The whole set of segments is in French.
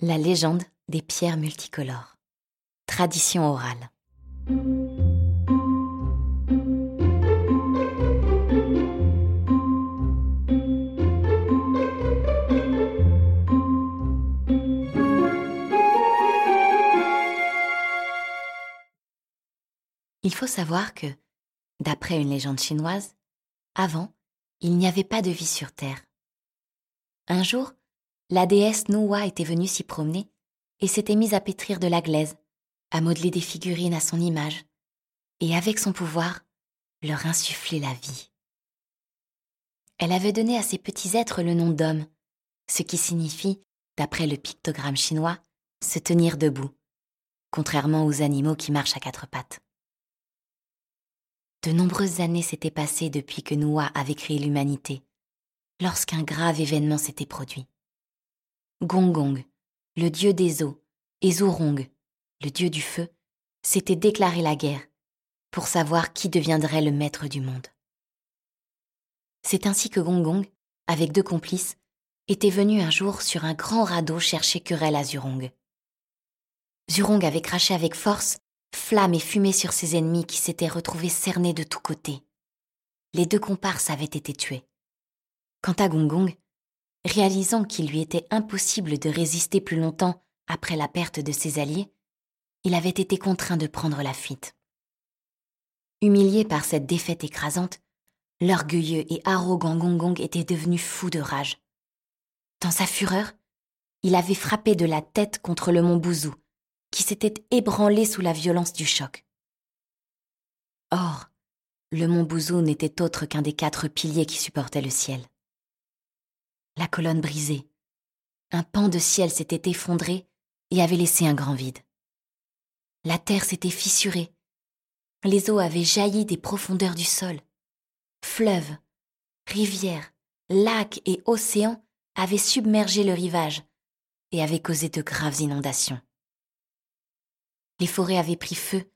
La légende des pierres multicolores. Tradition orale. Il faut savoir que, d'après une légende chinoise, avant, il n'y avait pas de vie sur Terre. Un jour, la déesse Nuwa était venue s'y promener et s'était mise à pétrir de la glaise, à modeler des figurines à son image, et avec son pouvoir, leur insuffler la vie. Elle avait donné à ces petits êtres le nom d'hommes, ce qui signifie, d'après le pictogramme chinois, se tenir debout, contrairement aux animaux qui marchent à quatre pattes. De nombreuses années s'étaient passées depuis que Noah avait créé l'humanité, lorsqu'un grave événement s'était produit. Gongong, le dieu des eaux, et Zurong, le dieu du feu, s'étaient déclaré la guerre pour savoir qui deviendrait le maître du monde. C'est ainsi que Gongong, avec deux complices, était venu un jour sur un grand radeau chercher querelle à Zurong. Zurong avait craché avec force flammes et fumée sur ses ennemis qui s'étaient retrouvés cernés de tous côtés. Les deux comparses avaient été tués. Quant à Gongong, réalisant qu'il lui était impossible de résister plus longtemps après la perte de ses alliés, il avait été contraint de prendre la fuite. Humilié par cette défaite écrasante, l'orgueilleux et arrogant Gongong était devenu fou de rage. Dans sa fureur, il avait frappé de la tête contre le mont Bouzou, qui s'était ébranlé sous la violence du choc. Or, le mont Bouzou n'était autre qu'un des quatre piliers qui supportaient le ciel. La colonne brisée, un pan de ciel s'était effondré et avait laissé un grand vide. La terre s'était fissurée, les eaux avaient jailli des profondeurs du sol. Fleuves, rivières, lacs et océans avaient submergé le rivage et avaient causé de graves inondations. Les forêts avaient pris feu,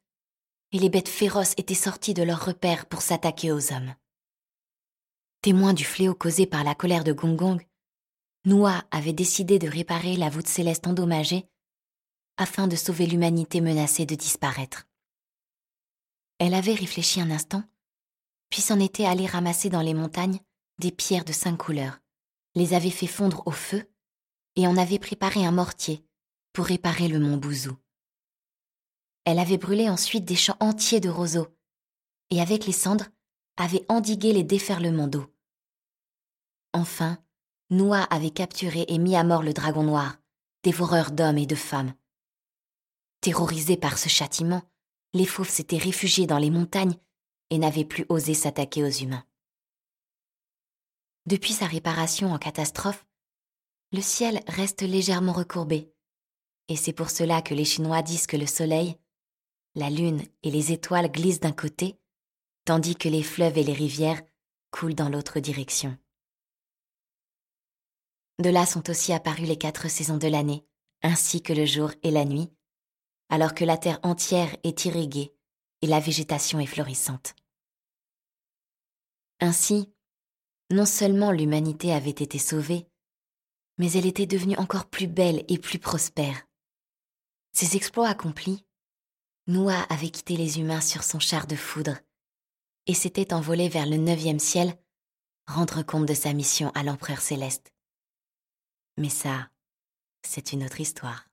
et les bêtes féroces étaient sorties de leurs repères pour s'attaquer aux hommes. Témoin du fléau causé par la colère de Gongong, Noah avait décidé de réparer la voûte céleste endommagée afin de sauver l'humanité menacée de disparaître. Elle avait réfléchi un instant, puis s'en était allée ramasser dans les montagnes des pierres de cinq couleurs, les avait fait fondre au feu et en avait préparé un mortier pour réparer le mont Bouzou. Elle avait brûlé ensuite des champs entiers de roseaux, et avec les cendres, avait endigué les déferlements d'eau. Enfin, Noah avait capturé et mis à mort le dragon noir, dévoreur d'hommes et de femmes. Terrorisés par ce châtiment, les fauves s'étaient réfugiés dans les montagnes et n'avaient plus osé s'attaquer aux humains. Depuis sa réparation en catastrophe, le ciel reste légèrement recourbé, et c'est pour cela que les Chinois disent que le soleil, la lune et les étoiles glissent d'un côté, tandis que les fleuves et les rivières coulent dans l'autre direction. De là sont aussi apparues les quatre saisons de l'année, ainsi que le jour et la nuit, alors que la terre entière est irriguée et la végétation est florissante. Ainsi, non seulement l'humanité avait été sauvée, mais elle était devenue encore plus belle et plus prospère. Ses exploits accomplis, Noah avait quitté les humains sur son char de foudre et s'était envolé vers le neuvième ciel, rendre compte de sa mission à l'empereur céleste. Mais ça, c'est une autre histoire.